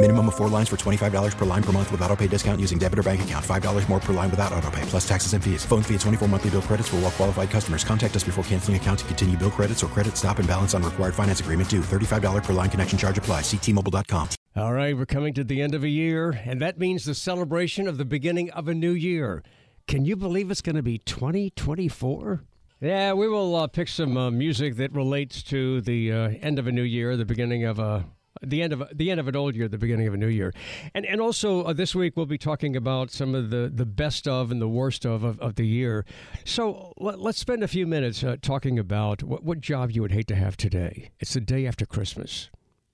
Minimum of four lines for $25 per line per month with auto pay discount using debit or bank account. $5 more per line without auto pay, plus taxes and fees. Phone fee at 24 monthly bill credits for all well qualified customers. Contact us before canceling account to continue bill credits or credit stop and balance on required finance agreement due. $35 per line connection charge apply. Ctmobile.com. All right, we're coming to the end of a year, and that means the celebration of the beginning of a new year. Can you believe it's going to be 2024? Yeah, we will uh, pick some uh, music that relates to the uh, end of a new year, the beginning of a the end of the end of an old year, the beginning of a new year, and and also uh, this week we'll be talking about some of the, the best of and the worst of of, of the year. So let, us spend a few minutes uh, talking about what, what job you would hate to have today. It's the day after Christmas.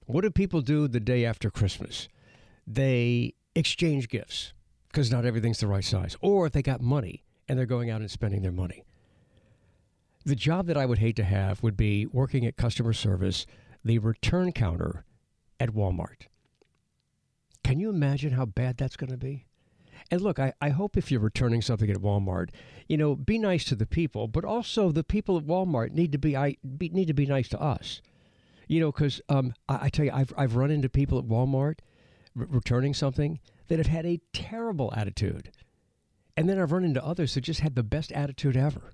What do people do the day after Christmas? They exchange gifts because not everything's the right size, or they got money and they're going out and spending their money. The job that I would hate to have would be working at customer service, the return counter at Walmart. Can you imagine how bad that's going to be? And look, I, I hope if you're returning something at Walmart, you know, be nice to the people, but also the people at Walmart need to be, I, be, need to be nice to us. You know, because um, I, I, tell you, I've, I've run into people at Walmart r- returning something that have had a terrible attitude. And then I've run into others that just had the best attitude ever.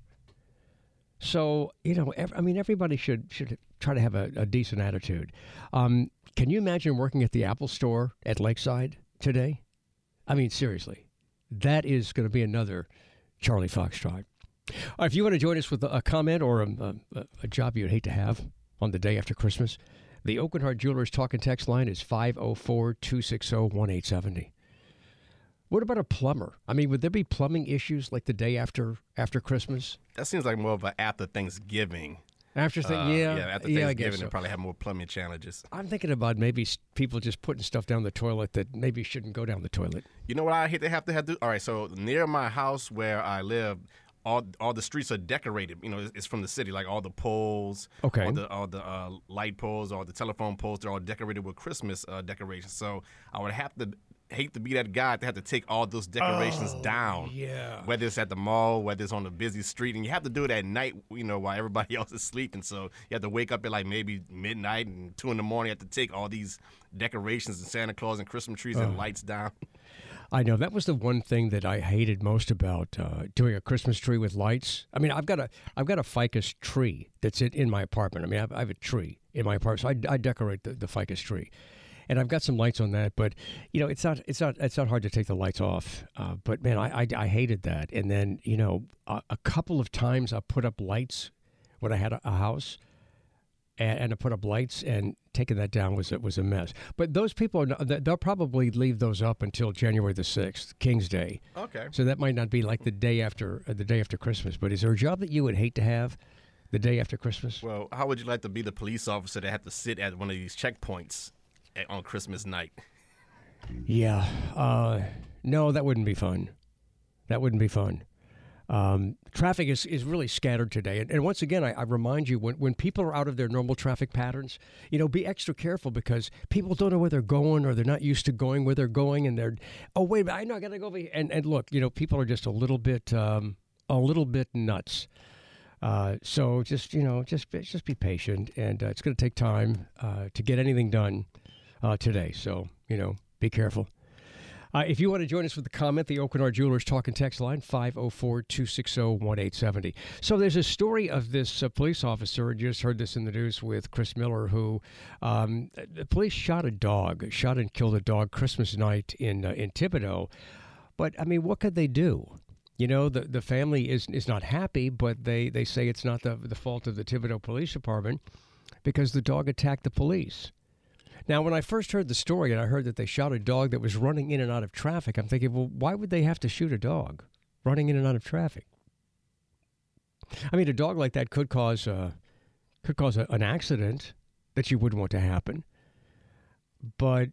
So, you know, ev- I mean, everybody should, should try to have a, a decent attitude. Um, can you imagine working at the Apple store at Lakeside today? I mean, seriously, that is going to be another Charlie Foxtrot. Uh, if you want to join us with a, comment or a, a, a, job you'd hate to have on the day after Christmas, the Aucoin Hart Jewelers talk and text line is 504 260 1870. What about a plumber? I mean, would there be plumbing issues like the day after after Christmas? That seems like more of an after Thanksgiving after th- uh, yeah, yeah, after yeah, Thanksgiving, so. they probably have more plumbing challenges. I'm thinking about maybe people just putting stuff down the toilet that maybe shouldn't go down the toilet. You know what I hate to have to have to. All right, so near my house where I live, all all the streets are decorated. You know, it's, it's from the city, like all the poles, okay, all the all the uh, light poles, all the telephone poles. They're all decorated with Christmas uh, decorations. So I would have to hate to be that guy to have to take all those decorations oh, down. Yeah. Whether it's at the mall, whether it's on a busy street, and you have to do it at night, you know, while everybody else is sleeping. So you have to wake up at like maybe midnight and two in the morning. You have to take all these decorations and Santa Claus and Christmas trees and lights down. I know that was the one thing that I hated most about uh, doing a Christmas tree with lights. I mean, I've got a I've got a ficus tree that's in, in my apartment. I mean, I've, I have a tree in my apartment, so I, I decorate the, the ficus tree and I've got some lights on that. But you know, it's not it's not it's not hard to take the lights off. Uh, but man, I, I, I hated that. And then you know, a, a, couple of times I put up lights when I had a, a house, and, and I put up lights and taking that down was was a mess. But those people they'll probably leave those up until January the sixth, King's Day. Okay. So that might not be like the day after uh, the day after Christmas. But is there a job that you would hate to have? The day after Christmas? Well, how would you like to be the police officer that have to sit at one of these checkpoints on Christmas night. Yeah. Uh, no, that wouldn't be fun. That wouldn't be fun. Um, traffic is, is really scattered today. And, and once again, I, I, remind you when, when people are out of their normal traffic patterns, you know, be extra careful because people don't know where they're going or they're not used to going where they're going. And they're, oh, wait, I know I got to go. Over here. And, and look, you know, people are just a little bit, um, a little bit nuts. Uh, so just, you know, just, just be patient. And uh, it's going to take time uh, to get anything done uh, today. So, you know, be careful. Uh, if you want to join us with the comment, the Aucoin Hart Jewelers talk and text line 504 260 1870. So there's a story of this uh, police officer, just heard this in the news with Chris Miller, who um, the police shot a dog, shot and killed a dog Christmas night in, uh, in Thibodaux. But, I mean, what could they do? You know, the, the family is, is not happy, but they, they say it's not the, the fault of the Thibodaux Police Department because the dog attacked the police. Now, when I first heard the story and I heard that they shot a dog that was running in and out of traffic, I'm thinking, well, why would they have to shoot a dog running in and out of traffic? I mean, a dog like that could cause uh, could cause a, an accident that you wouldn't want to happen. But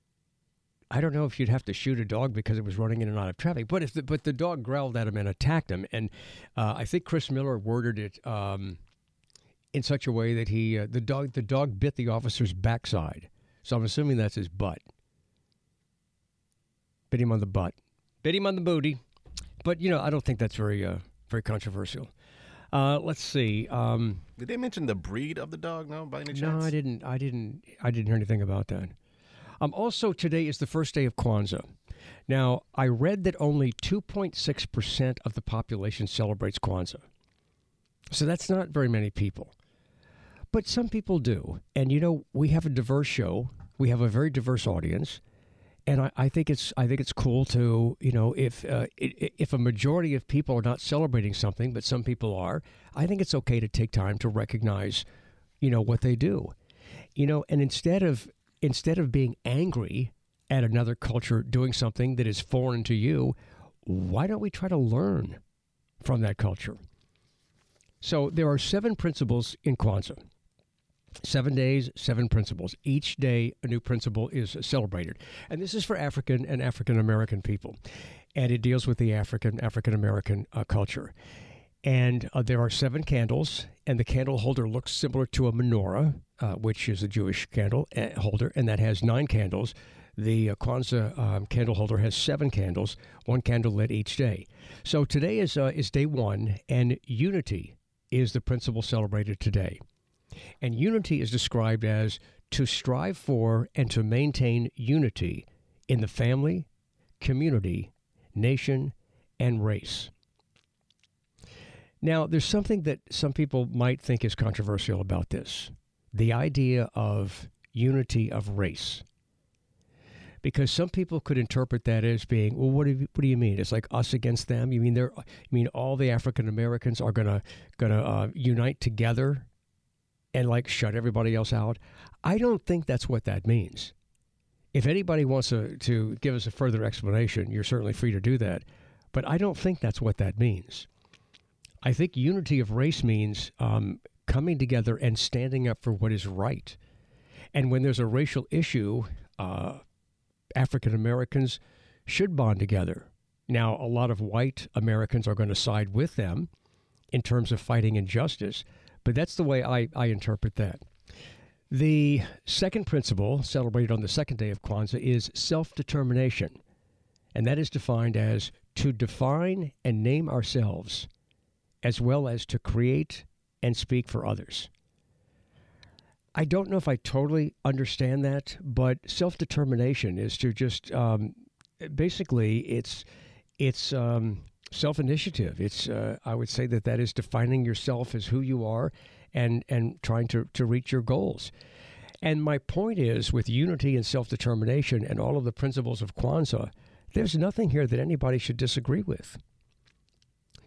I don't know if you'd have to shoot a dog because it was running in and out of traffic. But if the, but the dog growled at him and attacked him, and uh, I think Chris Miller worded it um, in such a way that he uh, the dog the dog bit the officer's backside. So I'm assuming that's his butt. Bit him on the butt. Bit him on the booty. But you know, I don't think that's very uh, very controversial. Uh, let's see. Um, Did they mention the breed of the dog? No, by any chance? no, I didn't. I didn't. I didn't hear anything about that. Um, also, today is the first day of Kwanzaa. Now, I read that only 2.6 percent of the population celebrates Kwanzaa, so that's not very many people. But some people do, and you know, we have a diverse show. We have a very diverse audience, and I, I think it's I think it's cool to you know if uh, if a majority of people are not celebrating something, but some people are, I think it's okay to take time to recognize, you know, what they do, you know, and instead of instead of being angry at another culture doing something that is foreign to you, why don't we try to learn from that culture? So there are seven principles in Kwanzaa. Seven days, seven principles. Each day, a new principle is celebrated. And this is for African and African American people. And it deals with the African, African American uh, culture. And uh, there are seven candles, and the candle holder looks similar to a menorah, uh, which is a Jewish candle uh, holder, and that has nine candles. The uh, Kwanzaa um, candle holder has seven candles, one candle lit each day. So today is, uh, is day one, and unity is the principle celebrated today. And unity is described as to strive for and to maintain unity in the family, community, nation, and race. Now, there's something that some people might think is controversial about this the idea of unity of race. Because some people could interpret that as being, well, what do you, what do you mean? It's like us against them. You mean they're, you mean all the African Americans are gonna gonna uh, unite together and like shut everybody else out? I don't think that's what that means. If anybody wants to, to give us a further explanation, you're certainly free to do that. But I don't think that's what that means. I think unity of race means um, coming together and standing up for what is right. And when there's a racial issue, uh, African Americans should bond together. Now, a lot of white Americans are going to side with them in terms of fighting injustice, but that's the way I, I interpret that. The second principle, celebrated on the second day of Kwanzaa, is self determination. And that is defined as to define and name ourselves, as well as to create and speak for others. I don't know if I totally understand that, but self determination is to just um, basically it's it's um, self initiative. It's uh, I would say that that is defining yourself as who you are and and trying to to reach your goals. And my point is with unity and self determination and all of the principles of Kwanzaa, there's nothing here that anybody should disagree with.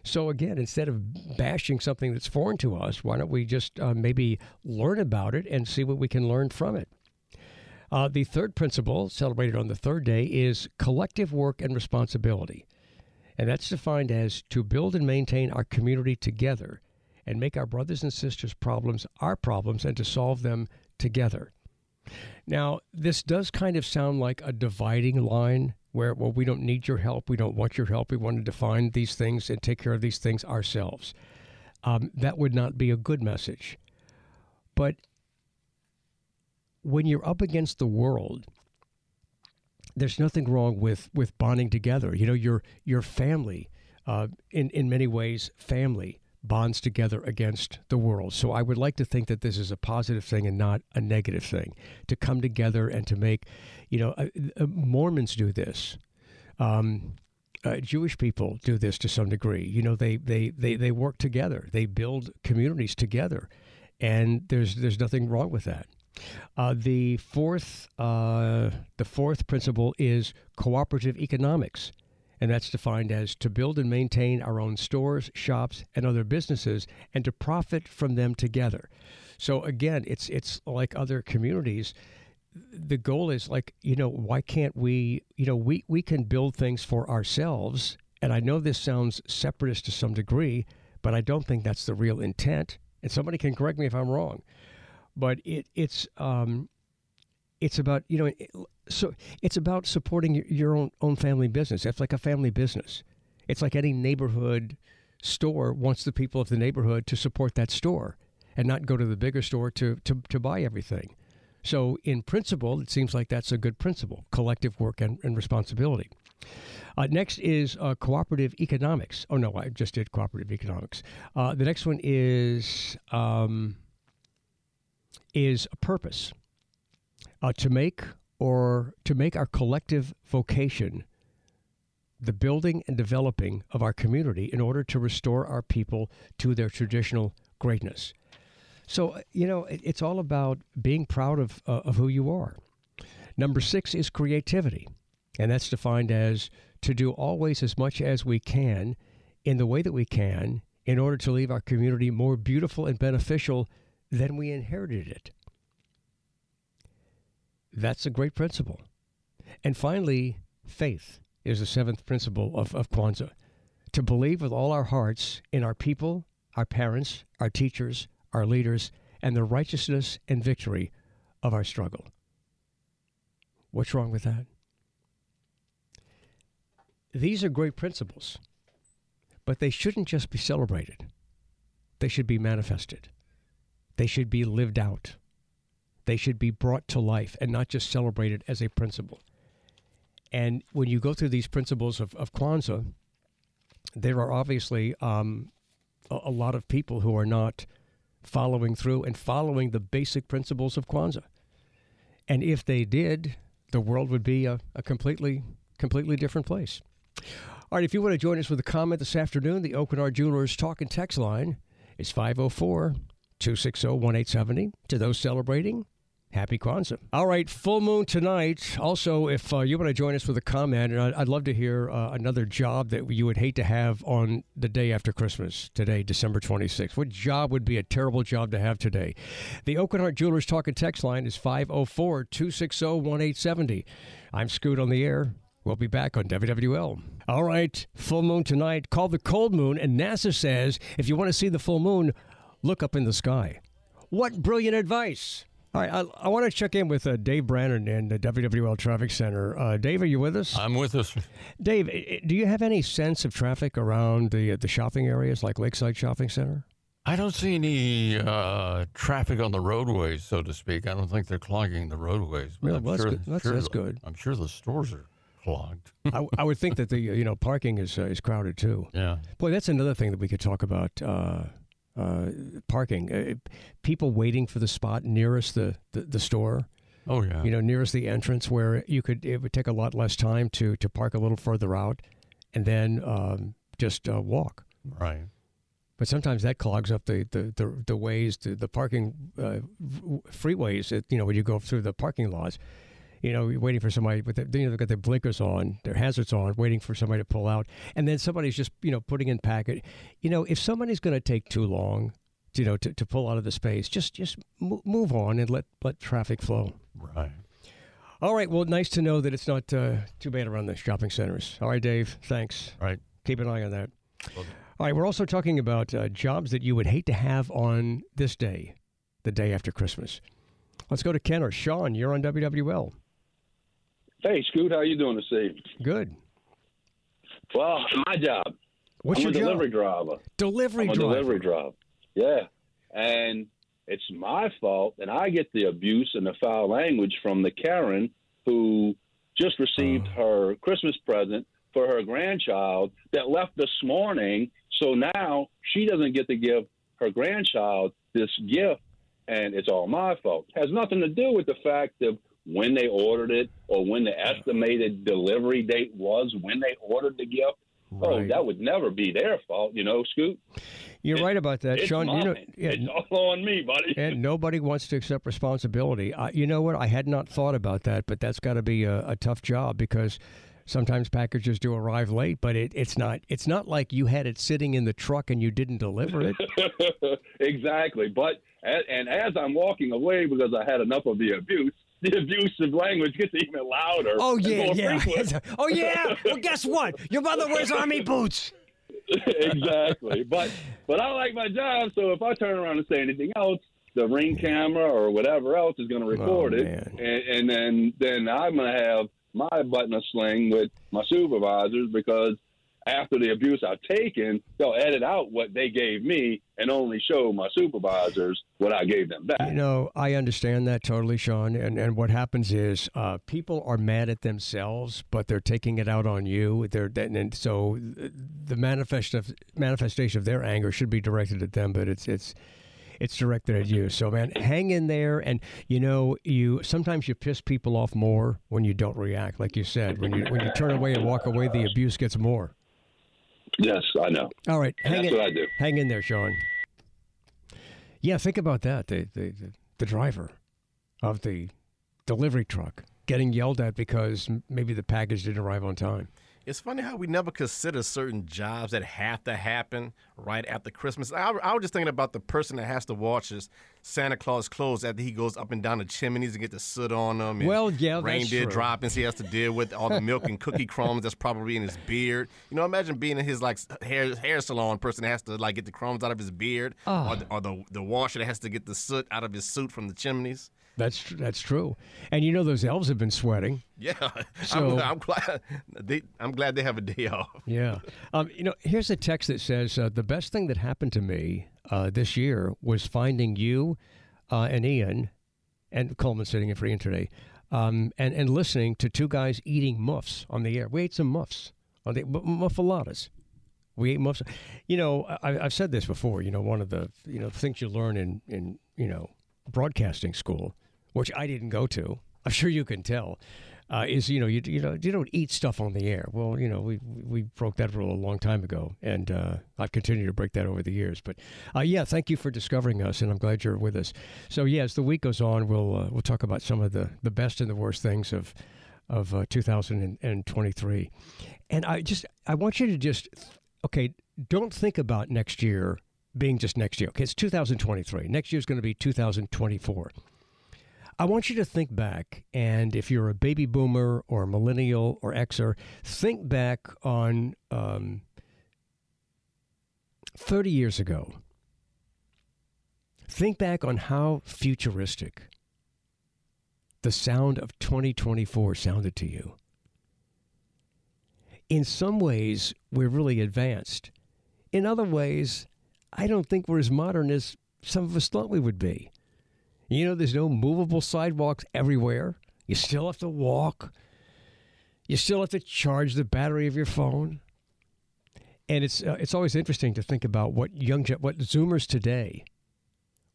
So again, instead of bashing something that's foreign to us, why don't we just uh, maybe learn about it and see what we can learn from it? Uh, the third principle, celebrated on the third day, is collective work and responsibility. And that's defined as to build and maintain our community together and make our brothers and sisters' problems our problems and to solve them together. Now, this does kind of sound like a dividing line where, well, we don't need your help. We don't want your help. We want to define these things and take care of these things ourselves. Um, that would not be a good message. But when you're up against the world, there's nothing wrong with, with bonding together. You know, your, your family, uh, in, in many ways, family bonds together against the world. So I would like to think that this is a positive thing and not a negative thing to come together and to make, you know, uh, uh, Mormons do this. Um, uh, Jewish people do this to some degree. You know, they, they, they, they work together. They build communities together, and there's there's nothing wrong with that. Uh, the fourth uh, the fourth principle is cooperative economics, and that's defined as to build and maintain our own stores, shops, and other businesses, and to profit from them together. So again, it's it's like other communities. The goal is like you know why can't we you know we we can build things for ourselves, and I know this sounds separatist to some degree, but I don't think that's the real intent. And somebody can correct me if I'm wrong, but it it's um, it's about you know so it's about supporting your own own family business. It's like a family business. It's like any neighborhood store wants the people of the neighborhood to support that store and not go to the bigger store to to, to buy everything. So in principle, it seems like that's a good principle: collective work and, and responsibility. Uh, next is uh, cooperative economics. Oh no, I just did cooperative economics. Uh, the next one is um, is a purpose uh, to make or to make our collective vocation the building and developing of our community in order to restore our people to their traditional greatness. So, uh, you know, it's all about being proud of, uh, of who you are. Number six is creativity, and that's defined as to do always as much as we can in the way that we can in order to leave our community more beautiful and beneficial than we inherited it. That's a great principle. And finally, faith is the seventh principle of, of Kwanzaa to believe with all our hearts in our people, our parents, our teachers, our leaders, and the righteousness and victory of our struggle. What's wrong with that? These are great principles, but they shouldn't just be celebrated. They should be manifested. They should be lived out. They should be brought to life and not just celebrated as a principle. And when you go through these principles of, of Kwanzaa, there are obviously um, a, a, lot of people who are not following through and following the basic principles of Kwanzaa. And if they did, the world would be a, a completely, completely different place. All right, if you want to join us with a comment this afternoon, the Aucoin Hart Jewelers Talk and Text line is 504 260 1870. To those celebrating, Happy Kwanzaa. All right, full moon tonight. Also, if uh, you want to join us with a comment, and I'd, I'd love to hear uh, another job that you would hate to have on the day after Christmas, today, December 26th. What job would be a terrible job to have today? The Aucoin Hart Jewelers Talk and Text line is 504 260 1870. I'm Scoot on the air. We'll be back on WWL. All right, full moon tonight, called the cold moon, and NASA says if you want to see the full moon, look up in the sky. What brilliant advice! All right, I, I want to check in with uh, Dave Brannon in the WWL Traffic Center. Uh, Dave, are you with us? I'm with us. Dave, do you have any sense of traffic around the uh, the shopping areas like Lakeside Shopping Center? I don't see any uh, traffic on the roadways, so to speak. I don't think they're clogging the roadways. Really? Well, sure, that's, good. That's, sure that's the, good. I'm sure the stores are clogged. I, I, would think that the you know parking is uh, is crowded too. Yeah. Boy, that's another thing that we could talk about. Uh, uh, parking. Uh, people waiting for the spot nearest the, the, the, store. Oh yeah. You know, nearest the entrance where you could it would take a lot less time to to park a little further out, and then um, just uh, walk. Right. But sometimes that clogs up the the the, the ways, the, the parking uh, freeways. That, you know, when you go through the parking lots you know, waiting for somebody with the, you know, they've got their blinkers on, their hazards on, waiting for somebody to pull out. And then somebody's just, you know, putting in packet. You know, if somebody's going to take too long, you know, to, to pull out of the space, just just move on and let, let traffic flow. Right. All right. Well, nice to know that it's not uh, too bad around the shopping centers. All right, Dave. Thanks. All right. Keep an eye on that. Okay. All right. We're also talking about uh, jobs that you would hate to have on this day, the day after Christmas. Let's go to Kenner Sean. You're on WWL. Hey, Scoot, how you doing this evening? Good. Well, my job. What's I'm your a job? delivery driver. Delivery I'm a driver. delivery driver. Yeah, and it's my fault, and I get the abuse and the foul language from the Karen who just received Oh. her Christmas present for her grandchild that left this morning. So now she doesn't get to give her grandchild this gift, and it's all my fault. has nothing to do with the fact of when they ordered it or when the estimated delivery date was when they ordered the gift. Oh, that would never be their fault, you know, Scoot. You're right about that, Sean. mine. You know, yeah, it's all on me, buddy. and nobody wants to accept responsibility. I, you know what? I had not thought about that, but that's got to be a, a tough job because Sometimes packages do arrive late, but it, it's not it's not like you had it sitting in the truck and you didn't deliver it. exactly. But and as I'm walking away because I had enough of the abuse, the abusive language gets even louder. Oh yeah, yeah. frequent. oh yeah. Well, guess what? Your mother wears army boots. exactly. But but I like my job, so if I turn around and say anything else, the ring camera or whatever else is going to oh, record Oh, it, and, and then then I'm going to have my button of sling with my supervisors because after the abuse I've taken, they'll edit out what they gave me and only show my supervisors what I gave them back. You know, I understand that totally, Sean. And and what happens is uh, people are mad at themselves, but they're taking it out on you. They're and, so the manifest of, manifestation of their anger should be directed at them, but it's it's it's directed at you. So man, hang in there. And you know, you sometimes you piss people off more when you don't react, like you said. When you when you turn away and walk away, the abuse gets more. Yes, I know. All right, And hang that's in, what I do. hang in there, Sean. Yeah, think about that. The, the the the driver of the delivery truck getting yelled at because maybe the package didn't arrive on time. It's funny how we never consider certain jobs that have to happen right after Christmas. I, I was just thinking about the person that has to watch his Santa Claus clothes after he goes up and down the chimneys and get the soot on them. And Well, yeah, that's reindeer true. droppings. He has to deal with all the milk and cookie crumbs that's probably in his beard. You know, imagine being in his like hair hair salon person that has to like get the crumbs out of his beard, Oh. or, the, or the the washer that has to get the soot out of his suit from the chimneys. That's tr- that's true. And you know those elves have been sweating. Yeah, So- I'm, I'm glad. They, I'm glad they have a day off. Yeah. Um, you know, here's a text that says uh, the best thing that happened to me uh, this year was finding you uh, and Ian, and Coleman sitting in for Ian today, um, and and listening to two guys eating muffs on the air. We ate some muffs on the m- muffulettas. We ate muffs. You know, I, I've said this before. You know, one of the you know things you learn in in you know broadcasting school, which I didn't go to. I'm sure you can tell. Uh, is you know you you know you don't eat stuff on the air. Well, you know we we broke that rule a long time ago, and uh, I've continued to break that over the years. But uh, yeah, thank you for discovering us, and I'm glad you're with us. So yeah, as the week goes on, we'll uh, we'll talk about some of the the best and the worst things of of uh, 2023. And I just I want you to just okay, don't think about next year being just next year. Okay, it's 2023. Next year is going to be 2024. I want you to think back, and if you're a baby boomer or a millennial or Xer, think back on um, 30 years ago. Think back on how futuristic the sound of 2024 sounded to you. In some ways, we're really advanced. In other ways, I don't think we're as modern as some of us thought we would be. You know, there's no movable sidewalks everywhere. You still have to walk. You still have to charge the battery of your phone. And it's uh, it's always interesting to think about what young what Zoomers today,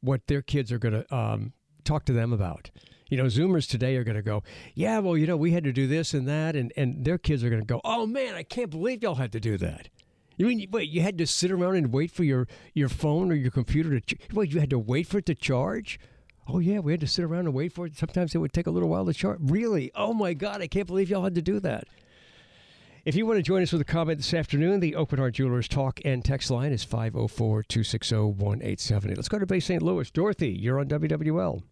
what their kids are going to um, talk to them about. You know, Zoomers today are going to go, yeah, well, you know, we had to do this and that, and and their kids are going to go, oh man, I can't believe y'all had to do that. You mean wait? You had to sit around and wait for your your phone or your computer to ch- wait? You had to wait for it to charge? Oh yeah, we had to sit around and wait for it. Sometimes it would take a little while to charge. Really? Oh my God, I can't believe y'all had to do that. If you want to join us with a comment this afternoon, the Aucoin Hart Jewelers talk and text line is 504 260 1870. Let's go to Bay St. Louis. Dorothy, you're on WWL.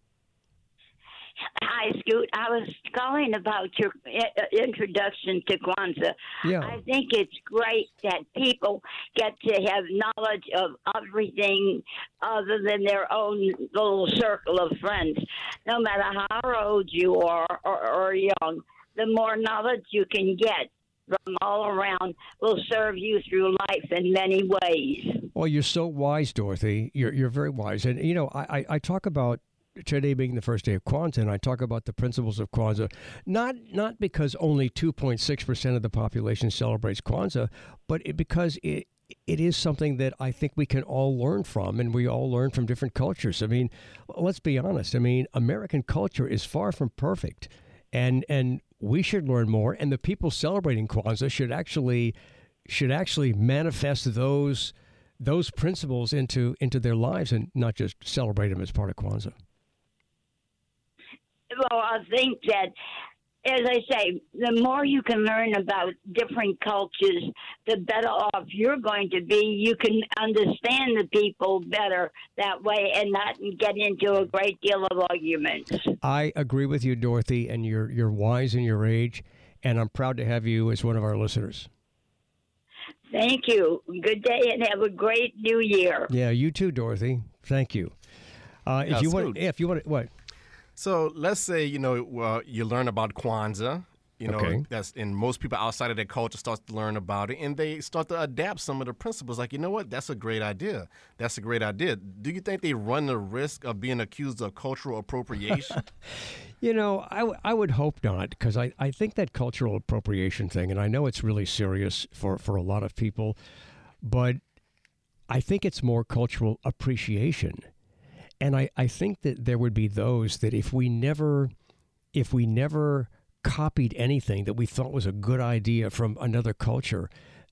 Hi, Scoot. I was calling about your uh, uh, introduction to Kwanzaa. Yeah. I think it's great that people get to have knowledge of everything other than their own little circle of friends. No matter how old you are or, or young, the more knowledge you can get from all around will serve you through life in many ways. Well, you're so wise, Dorothy. You're you're very wise, and you know I, I, I talk about today being the first day of Kwanzaa, and I talk about the principles of Kwanzaa, not not because only 2.6 percent of the population celebrates Kwanzaa, but it, because it it is something that I think we can all learn from, and we all learn from different cultures. I mean, let's be honest. I mean, American culture is far from perfect, and and we should learn more. And the people celebrating Kwanzaa should actually should actually manifest those those principles into into their lives and not just celebrate them as part of Kwanzaa. Well, I think that as I say, the more you can learn about different cultures, the better off you're going to be. You can understand the people better that way and not get into a great deal of arguments. I agree with you, Dorothy, and you're you're wise in your age, and I'm proud to have you as one of our listeners. Thank you. Good day and have a great new year. Yeah, you too, Dorothy. Thank you. Uh, if Yeah, you want, if you want, what? So let's say you know uh, you learn about Kwanzaa. You know Okay. that's and most people outside of their culture starts to learn about it, and they start to adapt some of the principles. Like you know what, that's a great idea. That's a great idea. Do you think they run the risk of being accused of cultural appropriation? You know, I, w- I would hope not, because I, I think that cultural appropriation thing, and I know it's really serious for, for a lot of people, but I think it's more cultural appreciation. And I, I think that there would be those that if we never if we never copied anything that we thought was a good idea from another culture,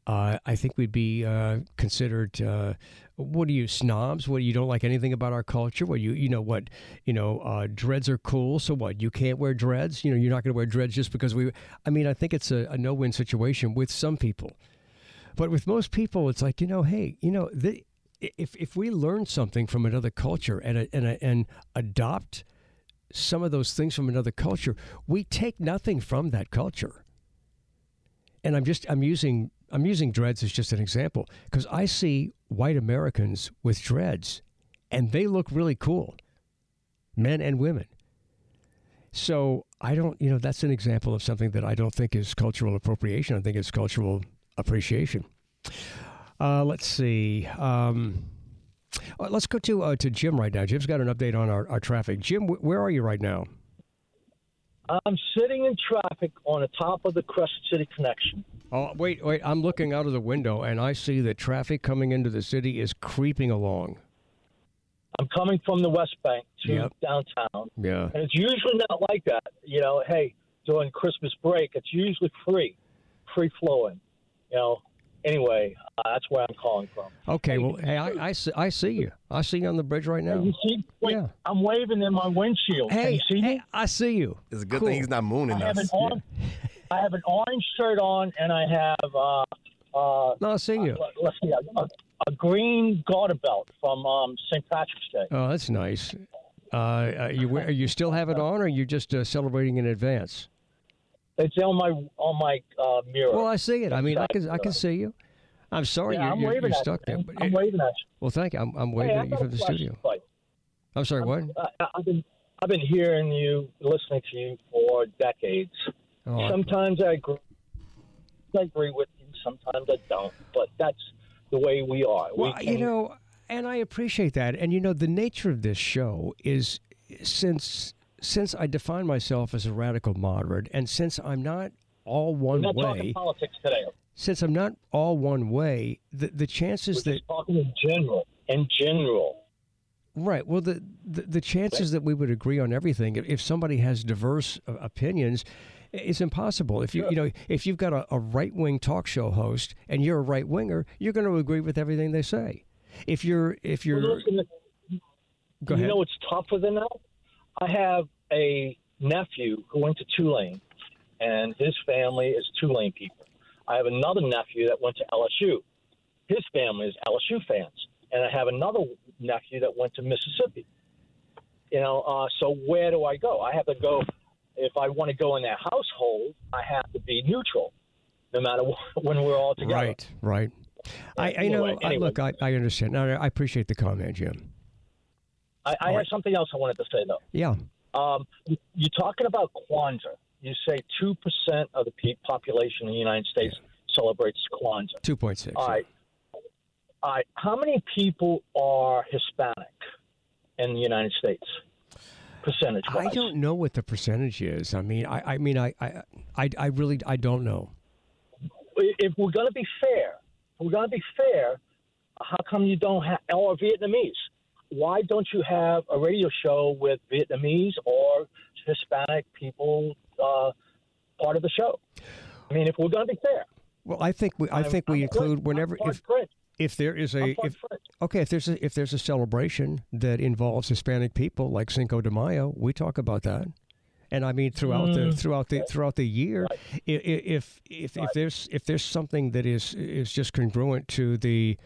uh, I think we'd be uh, considered. Uh, what are you snobs? What you don't like anything about our culture? What you you know what you know uh, dreads are cool. So what you can't wear dreads? You know you're not going to wear dreads just because we. I mean I think it's a, a no win situation with some people, but with most people it's like you know hey you know the, if if we learn something from another culture and and and adopt some of those things from another culture, we take nothing from that culture. And I'm just I'm using I'm using dreads as just an example because I see white Americans with dreads and they look really cool. Men and women. So I don't, you know, that's an example of something that I don't think is cultural appropriation. I think it's cultural appreciation. Uh, let's see. Um, uh, let's go to uh, to Jim right now. Jim's got an update on our, our traffic. Jim, wh- where are you right now? I'm sitting in traffic on the top of the Crescent City connection. Oh, wait, wait. I'm looking out of the window and I see that traffic coming into the city is creeping along. I'm coming from the West Bank to Yep. downtown, Yeah. and it's usually not like that. You know, hey, during Christmas break, it's usually free, free flowing. You know, anyway, uh, that's where I'm calling from. Okay. Well, hey, I, I, see, I see you. I see you on the bridge right now. You see, wait, Yeah. I'm waving in my windshield. Can Hey, you see hey. I see you. it's a good Cool. thing he's not mooning I have an us. orange, I have an orange shirt on, and I have uh, uh, No, I see you. let- let's see, a, a green garter belt from um, St. Patrick's Day. Oh, that's nice. Uh, uh, you wear, you still have it on, or are you just uh, celebrating in advance? It's on my on my uh, mirror. Well, I see it. I mean, I can I can see you. I'm sorry yeah, you're, I'm you're, waving you're at stuck you. there. But I'm it- waving at you. well, thank you. I'm, I'm waving Hey, at you from the question studio. I'm sorry. What? I, I've been I've been hearing you, listening to you for decades. Oh, Sometimes I agree, I agree with you. Sometimes I don't. But that's the way we are. Well, we you know, and I appreciate that. And you know, the nature of this show is since since I define myself as a radical moderate, and since I'm not all we're one not way, talking politics today. since I'm not all one way, the the chances We're that talking in general. In general. Right. Well, the, the the chances that we would agree on everything, if, if somebody has diverse uh, opinions, it's impossible. If you you know if you've got a, a right wing talk show host and you're a right winger, you're going to agree with everything they say. If you're if you're Well, listen, go you ahead. know what's tougher than that? I have a nephew who went to Tulane, and his family is Tulane people. I have another nephew that went to LSU. His family is LSU fans, and I have another nephew that went to Mississippi. You know, uh, so where do I go? I have to go. If I want to go in that household, I have to be neutral, no matter when we're all together. Right. Right. I, I know. Anyway, I, look, I, I understand. I appreciate the comment, Jim. I, I have something else I wanted to say though. Yeah. Um, you're talking about Kwanzaa. You say two percent of the population in the United States celebrates Kwanzaa. Two point six. All right. All right. How many people are Hispanic in the United States? Percentage I don't know what the percentage is. I mean, I, I mean, I, I, I, I really, I don't know. If we're going to be fair, if we're going to be fair. How come you don't have or Vietnamese? Why don't you have a radio show with Vietnamese or Hispanic people uh, part of the show? I mean, if we're going to be fair. Well, I think we, I I'm- think we I'm include French. whenever if French. if there is a I'm part if, okay if there's a if there's a celebration that involves Hispanic people like Cinco de Mayo, we talk about that, And I mean, throughout the Mm. throughout the throughout the year, i- i- if if if there's if there's something that is is just congruent to the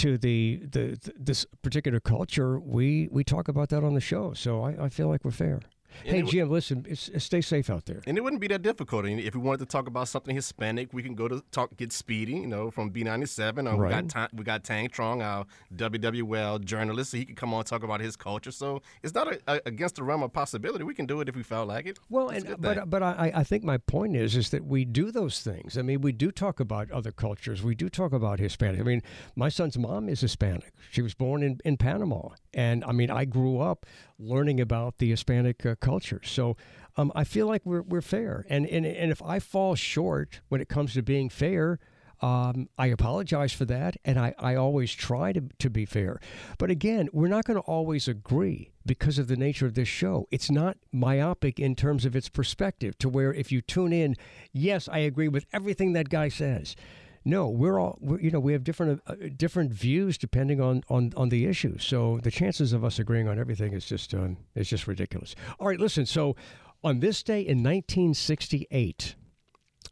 to the, the, the this particular culture, we we talk about that on the show. So I, I feel like we're fair. And hey it w- Jim, listen, it's, stay safe out there. And it wouldn't be that difficult. And if we wanted to talk about something Hispanic, we can go to talk get Speedy, you know, from B97. Or we got Ta- we got Thanh Truong, our WWL journalist, so he could come on and talk about his culture. So it's not a, a, against the realm of possibility. We can do it if we felt like it. Well, and, but but I, I think my point is is that we do those things. I mean, we do talk about other cultures. We do talk about Hispanic. I mean, my son's mom is Hispanic. She was born in, in Panama, and I mean, I grew up learning about the Hispanic uh, culture. So um, I feel like we're we're fair. And and and if I fall short when it comes to being fair. Um, I apologize for that, and I, I always try to, to be fair. But again, we're not going to always agree because of the nature of this show. It's not myopic in terms of its perspective, to where if you tune in, yes, I agree with everything that guy says. No, we're all we're, you know we have different uh, different views depending on, on on the issue. So the chances of us agreeing on everything is just um, is just ridiculous. All right, listen. So on this day in 1968,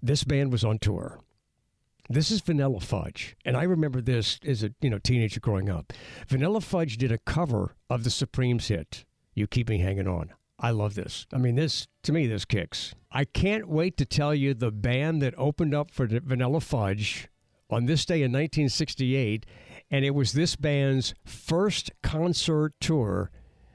this band was on tour. This is Vanilla Fudge, and I remember this as a you know teenager growing up. Vanilla Fudge did a cover of the Supremes hit "You Keep Me Hanging On." I love this. I mean, this to me this kicks. I can't wait to tell you the band that opened up for Vanilla Fudge on this day in 1968, and it was this band's first concert tour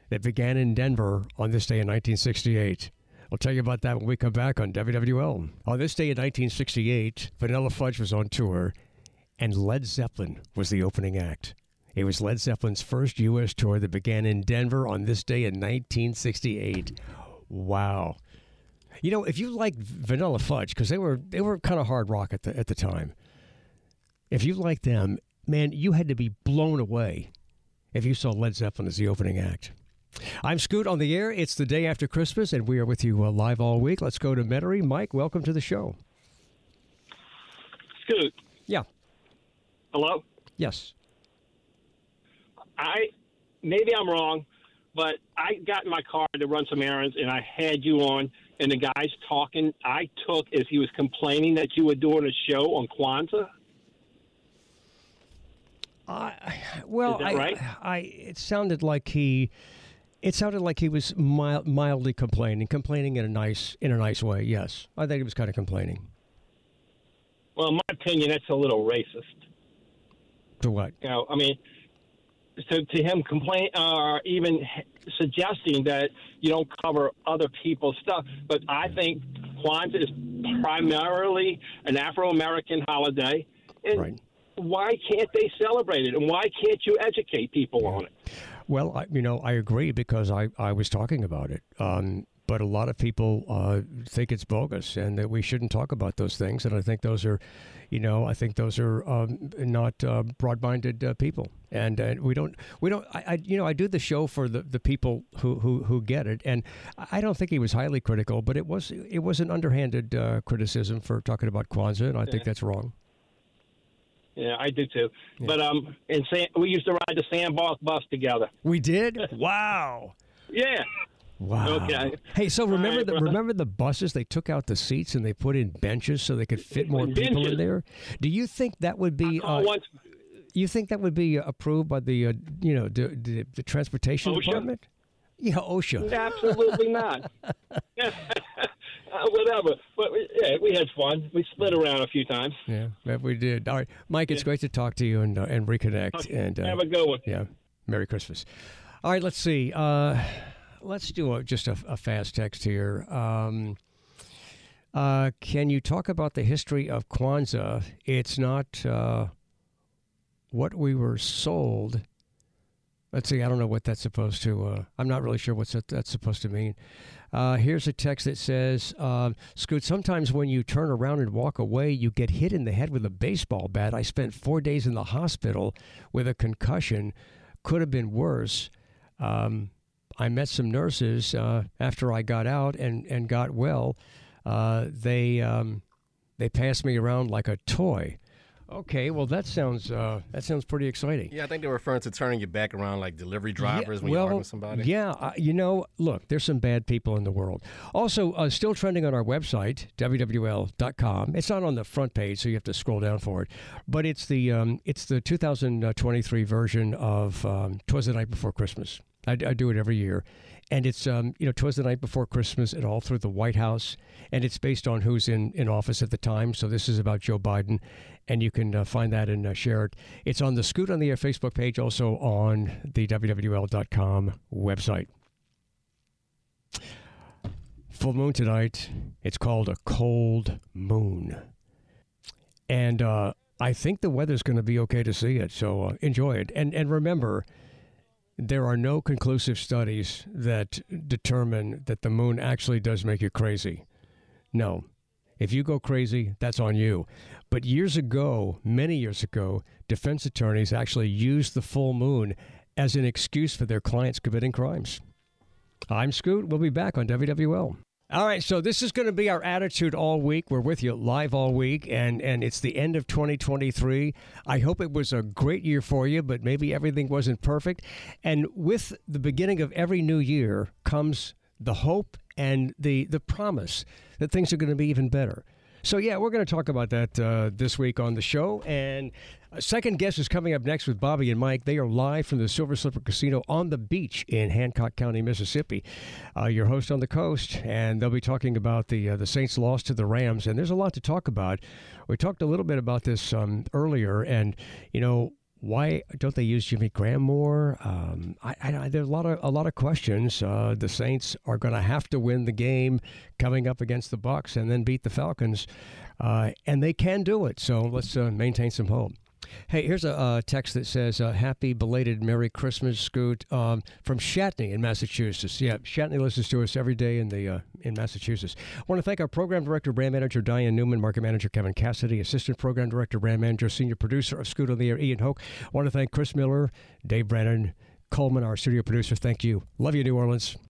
that began in Denver on this day in 1968. I'll tell you about that when we come back on WWL. On this day in 1968, Vanilla Fudge was on tour, and Led Zeppelin was the opening act. It was Led Zeppelin's first U.S. tour that began in Denver on this day in 1968. Wow. You know, if you like Vanilla Fudge, because they were they were kind of hard rock at the at the time. If you like them, man, you had to be blown away if you saw Led Zeppelin as the opening act. I'm Scoot on the air. It's the day after Christmas, and we are with you uh, live all week. Let's go to Metairie. Mike, welcome to the show. Scoot. Yeah. Hello. Yes. I maybe I'm wrong, but I got in my car to run some errands, and I had you on, and the guy's talking. I took as he was complaining that you were doing a show on Kwanzaa. I well, I, right? I it sounded like he, it sounded like he was mild, mildly complaining, complaining in a nice in a nice way. Yes, I think he was kind of complaining. Well, in my opinion, that's a little racist. To what? You know, I mean, to, to him complain or even suggesting that you don't cover other people's stuff. But I think Kwanzaa is primarily an Afro American holiday. And why can't they celebrate it? And why can't you educate people on it? Well, I, you know, I agree because I, I was talking about it. Um, but a lot of people uh, think it's bogus and that we shouldn't talk about those things. And I think those are, you know, I think those are um, not uh, broad-minded uh, people. And uh, we don't, we don't, I, I, you know, I do the show for the, the people who, who, who get it. And I don't think he was highly critical, but it was, it was an underhanded uh, criticism for talking about Kwanzaa. And I think that's wrong. Yeah, I do too. But um, and San, we used to ride the Sandbox bus together. We did. Wow. Yeah. Wow. Okay. Hey, so remember right, the remember the buses? They took out the seats and they put in benches so they could fit more people in there. Do you think that would be? Uh, once- you think that would be approved by the uh, you know the, the, the transportation OSHA? department? Yeah, OSHA. Absolutely not. uh, whatever. But we, yeah, we had fun. We split around a few times. Yeah, that we did. All right, Mike, it's great to talk to you and uh, and reconnect. Okay, And uh, have a good one. Yeah, Merry Christmas. All right, let's see. Uh, let's do a, just a, a fast text here. Um, uh, can you talk about the history of Kwanzaa? It's not uh, what we were sold. Let's see. I don't know what that's supposed to. Uh, I'm not really sure that, that's supposed to mean. Uh, here's a text that says, um, "Scoot. Sometimes when you turn around and walk away, you get hit in the head with a baseball bat. I spent four days in the hospital with a concussion. Could have been worse." Um, I met some nurses uh, after I got out and, and got well. Uh, they um, they passed me around like a toy. Okay, well that sounds uh, that sounds pretty exciting. Yeah, I think they're referring to turning your back around like delivery drivers Yeah, when well, you're with somebody. Yeah, uh, you know, look, there's some bad people in the world. Also, uh, still trending on our website, wwl.com. It's not on the front page, so you have to scroll down for it. But it's the um, it's the 2023 version of um, "Twas the Night Before Christmas." I, I do it every year, and it's um, you know "Twas the Night Before Christmas" and all through the White House, and it's based on who's in in office at the time. So this is about Joe Biden, and you can uh, find that and uh, share it. It's on the Scoot on the Air Facebook page, also on the wwl.com website. Full moon tonight. It's called a cold moon. And uh, I think the weather's going to be okay to see it. So uh, enjoy it. And, and remember, there are no conclusive studies that determine that the moon actually does make you crazy. No. If you go crazy, that's on you. But years ago, many years ago, defense attorneys actually used the full moon as an excuse for their clients committing crimes. I'm Scoot. We'll be back on WWL. All right, so this is going to be our attitude all week. We're with you live all week, and, and it's the end of 2023. I hope it was a great year for you, but maybe everything wasn't perfect. And with the beginning of every new year comes the hope and the, the promise that things are going to be even better. So, yeah, we're going to talk about that uh, this week on the show. And a second guest is coming up next with Bobby and Mike. They are live from the Silver Slipper Casino on the beach in Hancock County, Mississippi. Uh, your host on the coast, and they'll be talking about the uh, the Saints' loss to the Rams. And there's a lot to talk about. We talked a little bit about this um, earlier, and you know why don't they use Jimmy Graham more? Um, I, I, there's a lot of a lot of questions. Uh, the Saints are going to have to win the game coming up against the Bucs and then beat the Falcons, uh, and they can do it. So let's uh, maintain some hope. Hey, here's a uh, text that says, uh, Happy belated Merry Christmas, Scoot, um, from Shatney in Massachusetts. Yeah, Shatney listens to us every day in the uh, in Massachusetts. I want to thank our program director, brand manager Diane Newman, market manager Kevin Cassidy, assistant program director, brand manager, senior producer of Scoot on the Air, Ian Hoke. I want to thank Chris Miller, Dave Brennan, Coleman, our studio producer. Thank you. Love you, New Orleans.